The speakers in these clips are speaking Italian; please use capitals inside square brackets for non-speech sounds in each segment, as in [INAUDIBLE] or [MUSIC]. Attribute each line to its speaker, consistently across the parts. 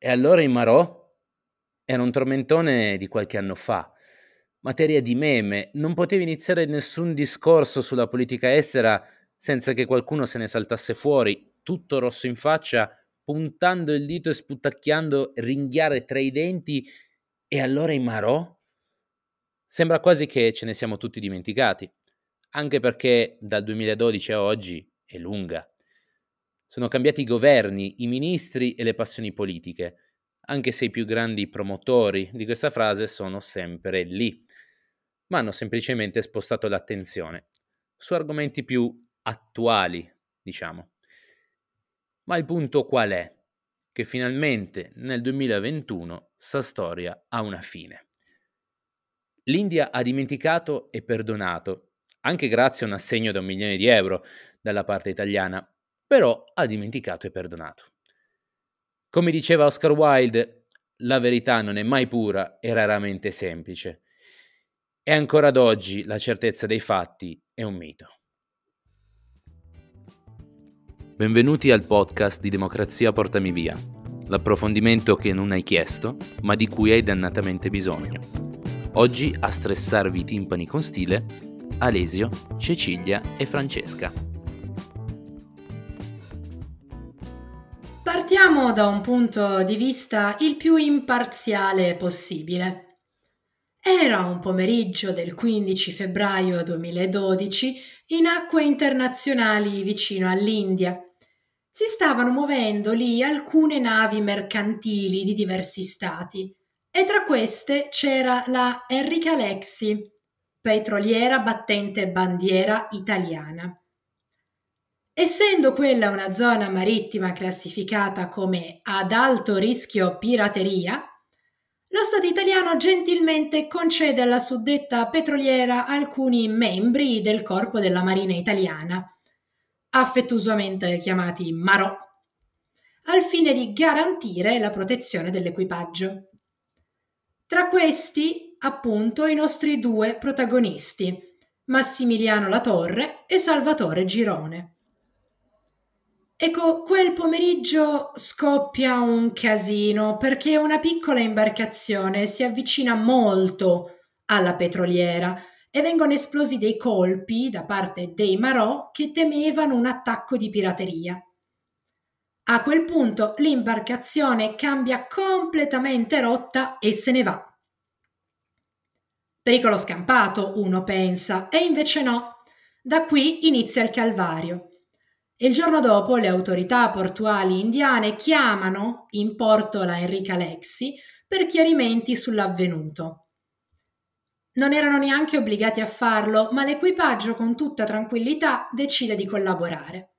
Speaker 1: E allora i Marò? Era un tormentone di qualche anno fa. Materia di meme, non potevi iniziare nessun discorso sulla politica estera senza che qualcuno se ne saltasse fuori, tutto rosso in faccia, puntando il dito e sputacchiando ringhiare tra i denti. E allora i Marò? Sembra quasi che ce ne siamo tutti dimenticati, anche perché dal 2012 a oggi è lunga. Sono cambiati i governi, i ministri e le passioni politiche, anche se i più grandi promotori di questa frase sono sempre lì, ma hanno semplicemente spostato l'attenzione su argomenti più attuali, diciamo. Ma il punto qual è? Che finalmente nel 2021 sta storia ha una fine. L'India ha dimenticato e perdonato, anche grazie a un assegno da un milione di euro dalla parte italiana, però ha dimenticato e perdonato. Come diceva Oscar Wilde, la verità non è mai pura e raramente semplice. E ancora ad oggi la certezza dei fatti è un mito. Benvenuti al podcast di Democrazia Portami Via, l'approfondimento che non hai chiesto, ma di cui hai dannatamente bisogno. Oggi a stressarvi i timpani con stile, Alesio, Cecilia e Francesca.
Speaker 2: Partiamo da un punto di vista il più imparziale possibile. Era un pomeriggio del 15 febbraio 2012 in acque internazionali vicino all'India. Si stavano muovendo lì alcune navi mercantili di diversi stati e tra queste c'era la Enrica Lexi, petroliera battente bandiera italiana. Essendo quella una zona marittima classificata come ad alto rischio pirateria, lo Stato italiano gentilmente concede alla suddetta petroliera alcuni membri del corpo della Marina italiana, affettuosamente chiamati Marò, al fine di garantire la protezione dell'equipaggio. Tra questi, appunto, i nostri due protagonisti, Massimiliano Latorre e Salvatore Girone. Ecco, quel pomeriggio scoppia un casino perché una piccola imbarcazione si avvicina molto alla petroliera e vengono esplosi dei colpi da parte dei Marò che temevano un attacco di pirateria. A quel punto l'imbarcazione cambia completamente rotta e se ne va. Pericolo scampato, uno pensa, e invece no. Da qui inizia il calvario. Il giorno dopo le autorità portuali indiane chiamano in porto la Enrica Lexi per chiarimenti sull'avvenuto. Non erano neanche obbligati a farlo, ma l'equipaggio con tutta tranquillità decide di collaborare.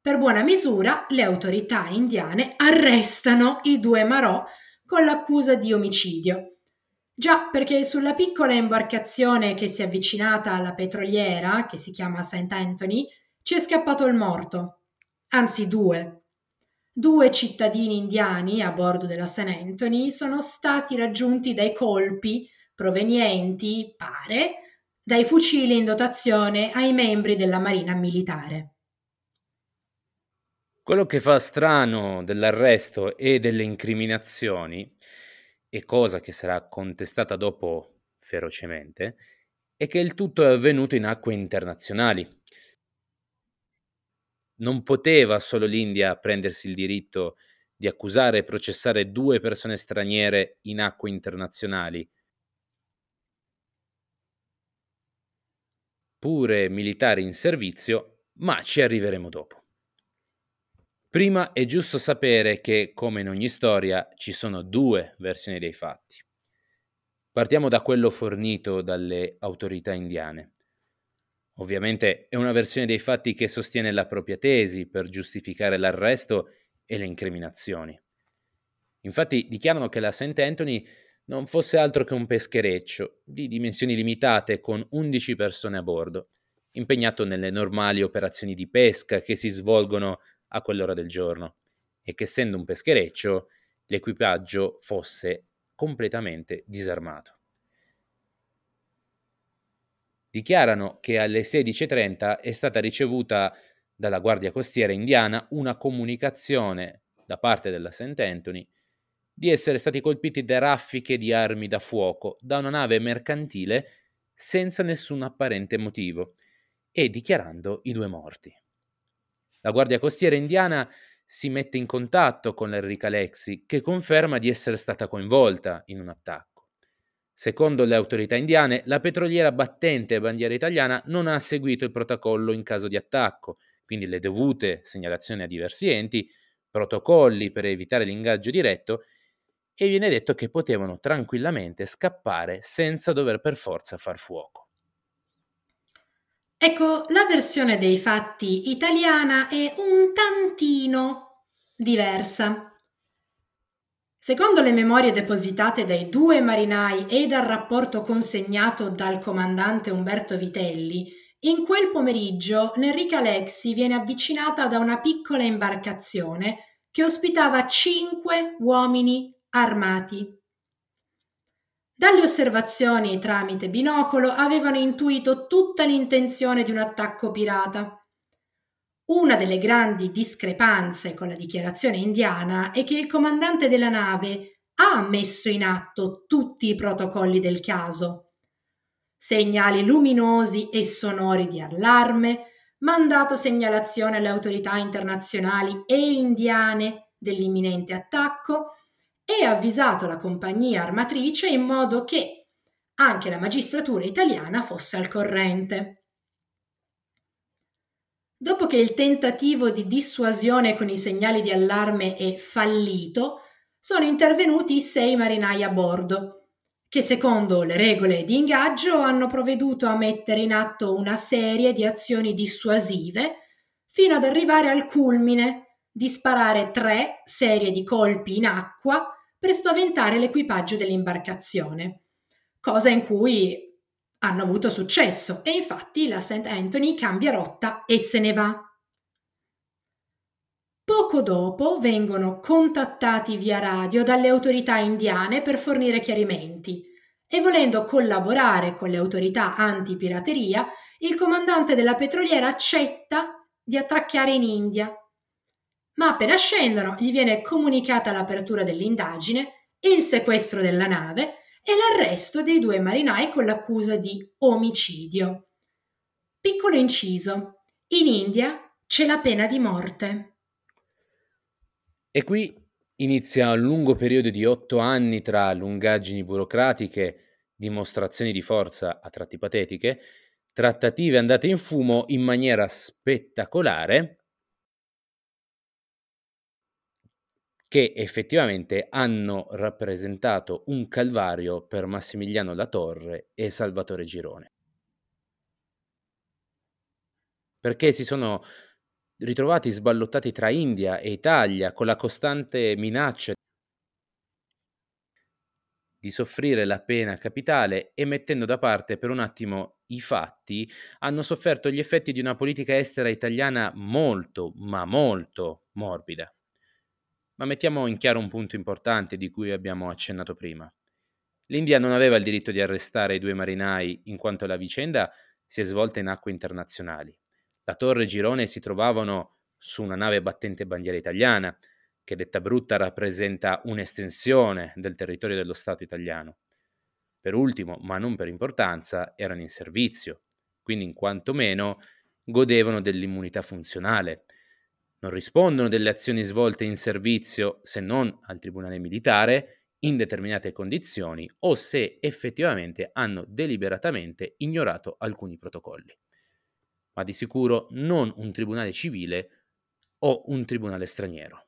Speaker 2: Per buona misura, le autorità indiane arrestano i due Marò con l'accusa di omicidio. Già perché sulla piccola imbarcazione che si è avvicinata alla petroliera, che si chiama St. Anthony, ci è scappato il morto, anzi due. Due cittadini indiani a bordo della St. Anthony sono stati raggiunti dai colpi provenienti, pare, dai fucili in dotazione ai membri della Marina Militare.
Speaker 1: Quello che fa strano dell'arresto e delle incriminazioni, e cosa che sarà contestata dopo ferocemente, è che il tutto è avvenuto in acque internazionali, non poteva solo l'India prendersi il diritto di accusare e processare due persone straniere in acque internazionali, pure militari in servizio, ma ci arriveremo dopo. Prima è giusto sapere che, come in ogni storia, ci sono due versioni dei fatti. Partiamo da quello fornito dalle autorità indiane. Ovviamente è una versione dei fatti che sostiene la propria tesi per giustificare l'arresto e le incriminazioni. Infatti dichiarano che la St. Anthony non fosse altro che un peschereccio di dimensioni limitate con 11 persone a bordo, impegnato nelle normali operazioni di pesca che si svolgono a quell'ora del giorno e che essendo un peschereccio l'equipaggio fosse completamente disarmato dichiarano che alle 16.30 è stata ricevuta dalla Guardia Costiera indiana una comunicazione da parte della St. Anthony, di essere stati colpiti da raffiche di armi da fuoco da una nave mercantile senza nessun apparente motivo e dichiarando i due morti. La Guardia Costiera indiana si mette in contatto con l'Enrica Lexi, che conferma di essere stata coinvolta in un attacco. Secondo le autorità indiane, la petroliera battente bandiera italiana non ha seguito il protocollo in caso di attacco, quindi le dovute segnalazioni a diversi enti, protocolli per evitare l'ingaggio diretto e viene detto che potevano tranquillamente scappare senza dover per forza far fuoco.
Speaker 2: Ecco, la versione dei fatti italiana è un tantino diversa. Secondo le memorie depositate dai due marinai e dal rapporto consegnato dal comandante Umberto Vitelli, in quel pomeriggio l'Enrica Lexi viene avvicinata da una piccola imbarcazione che ospitava cinque uomini armati. Dalle osservazioni tramite binocolo avevano intuito tutta l'intenzione di un attacco pirata. Una delle grandi discrepanze con la dichiarazione indiana è che il comandante della nave ha messo in atto tutti i protocolli del caso. Segnali luminosi e sonori di allarme, mandato segnalazione alle autorità internazionali e indiane dell'imminente attacco, e avvisato la compagnia armatrice in modo che anche la magistratura italiana fosse al corrente. Dopo che il tentativo di dissuasione con i segnali di allarme è fallito, sono intervenuti i sei marinai a bordo, che secondo le regole di ingaggio hanno provveduto a mettere in atto una serie di azioni dissuasive fino ad arrivare al culmine di sparare tre serie di colpi in acqua per spaventare l'equipaggio dell'imbarcazione, cosa in cui hanno avuto successo e infatti la St. Anthony cambia rotta e se ne va. Poco dopo vengono contattati via radio dalle autorità indiane per fornire chiarimenti e volendo collaborare con le autorità antipirateria, il comandante della petroliera accetta di attraccare in India ma appena scendono gli viene comunicata l'apertura dell'indagine, il sequestro della nave e l'arresto dei due marinai con l'accusa di omicidio. Piccolo inciso. In India c'è la pena di morte.
Speaker 1: E qui inizia un lungo periodo di otto anni tra lungaggini burocratiche, dimostrazioni di forza a tratti patetiche, trattative andate in fumo in maniera spettacolare che effettivamente hanno rappresentato un calvario per Massimiliano Latorre e Salvatore Girone. Perché si sono ritrovati sballottati tra India e Italia con la costante minaccia di soffrire la pena capitale e mettendo da parte per un attimo i fatti, hanno sofferto gli effetti di una politica estera italiana molto, ma molto morbida. Ma mettiamo in chiaro un punto importante di cui abbiamo accennato prima. L'India non aveva il diritto di arrestare i due marinai in quanto la vicenda si è svolta in acque internazionali. La torre e Girone si trovavano su una nave battente bandiera italiana, che detta brutta rappresenta un'estensione del territorio dello Stato italiano. Per ultimo, ma non per importanza, erano in servizio, quindi in quanto meno godevano dell'immunità funzionale, non rispondono delle azioni svolte in servizio se non al Tribunale militare in determinate condizioni o se effettivamente hanno deliberatamente ignorato alcuni protocolli. Ma di sicuro non un tribunale civile o un tribunale straniero.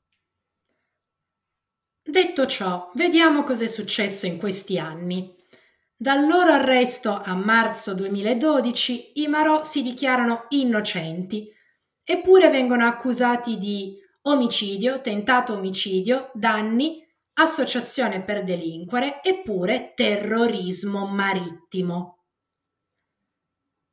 Speaker 2: Detto ciò, vediamo cosa è successo in questi anni. Dal loro arresto a marzo 2012 i Marò si dichiarano innocenti eppure vengono accusati di omicidio, tentato omicidio, danni, associazione per delinquere eppure terrorismo marittimo.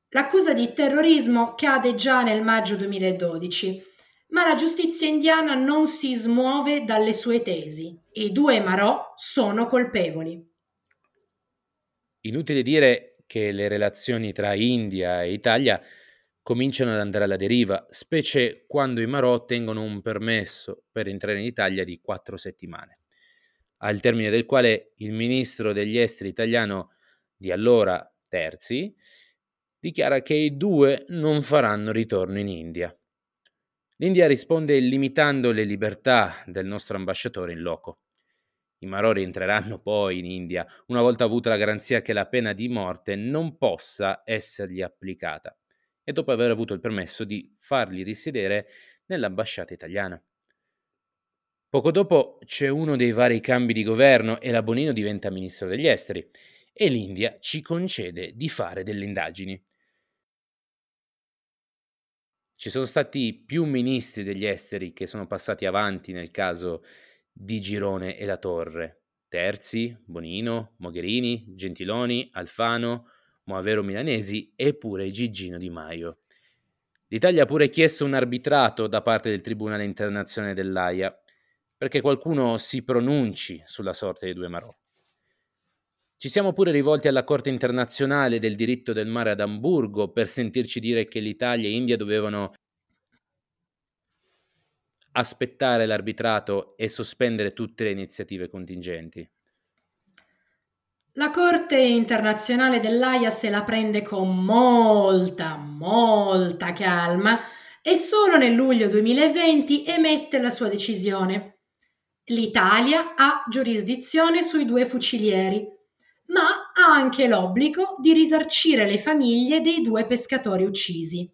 Speaker 2: L'accusa di terrorismo cade già nel maggio 2012, ma la giustizia indiana non si smuove dalle sue tesi. I due Marò sono colpevoli.
Speaker 1: Inutile dire che le relazioni tra India e Italia cominciano ad andare alla deriva, specie quando i Marò ottengono un permesso per entrare in Italia di quattro settimane, al termine del quale il ministro degli esteri italiano di allora, Terzi, dichiara che i due non faranno ritorno in India. L'India risponde limitando le libertà del nostro ambasciatore in loco. I Marò entreranno poi in India una volta avuta la garanzia che la pena di morte non possa essergli applicata e dopo aver avuto il permesso di farli risiedere nell'ambasciata italiana. Poco dopo c'è uno dei vari cambi di governo e la Bonino diventa ministro degli esteri e l'India ci concede di fare delle indagini. Ci sono stati più ministri degli esteri che sono passati avanti nel caso di Girone e La Torre. Terzi, Bonino, Mogherini, Gentiloni, Alfano, Moavero Milanesi e pure Gigino Di Maio. L'Italia ha pure chiesto un arbitrato da parte del Tribunale internazionale dell'AIA perché qualcuno si pronunci sulla sorte dei due Marò. Ci siamo pure rivolti alla Corte internazionale del diritto del mare ad Amburgo per sentirci dire che l'Italia e India dovevano aspettare l'arbitrato e sospendere tutte le iniziative contingenti.
Speaker 2: La Corte internazionale dell'AIA se la prende con molta, molta calma e solo nel luglio 2020 emette la sua decisione. L'Italia ha giurisdizione sui due fucilieri, ma ha anche l'obbligo di risarcire le famiglie dei due pescatori uccisi.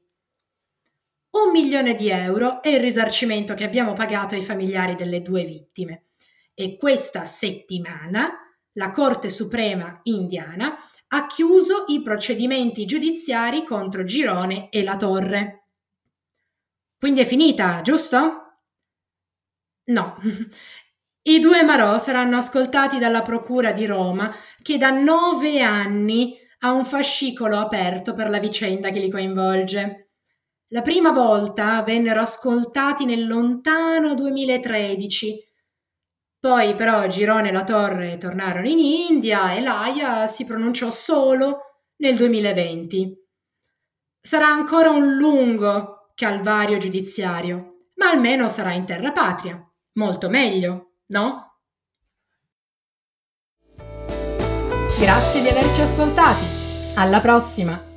Speaker 2: Un milione di euro è il risarcimento che abbiamo pagato ai familiari delle due vittime e questa settimana la Corte Suprema indiana ha chiuso i procedimenti giudiziari contro Girone e la Torre. Quindi è finita, giusto? No. [LAUGHS] I due Marò saranno ascoltati dalla Procura di Roma che da nove anni ha un fascicolo aperto per la vicenda che li coinvolge. La prima volta vennero ascoltati nel lontano 2013 poi però Girone e la Torre tornarono in India e l'AIA si pronunciò solo nel 2020. Sarà ancora un lungo calvario giudiziario, ma almeno sarà in terra patria. Molto meglio, no? Grazie di averci ascoltati. Alla prossima!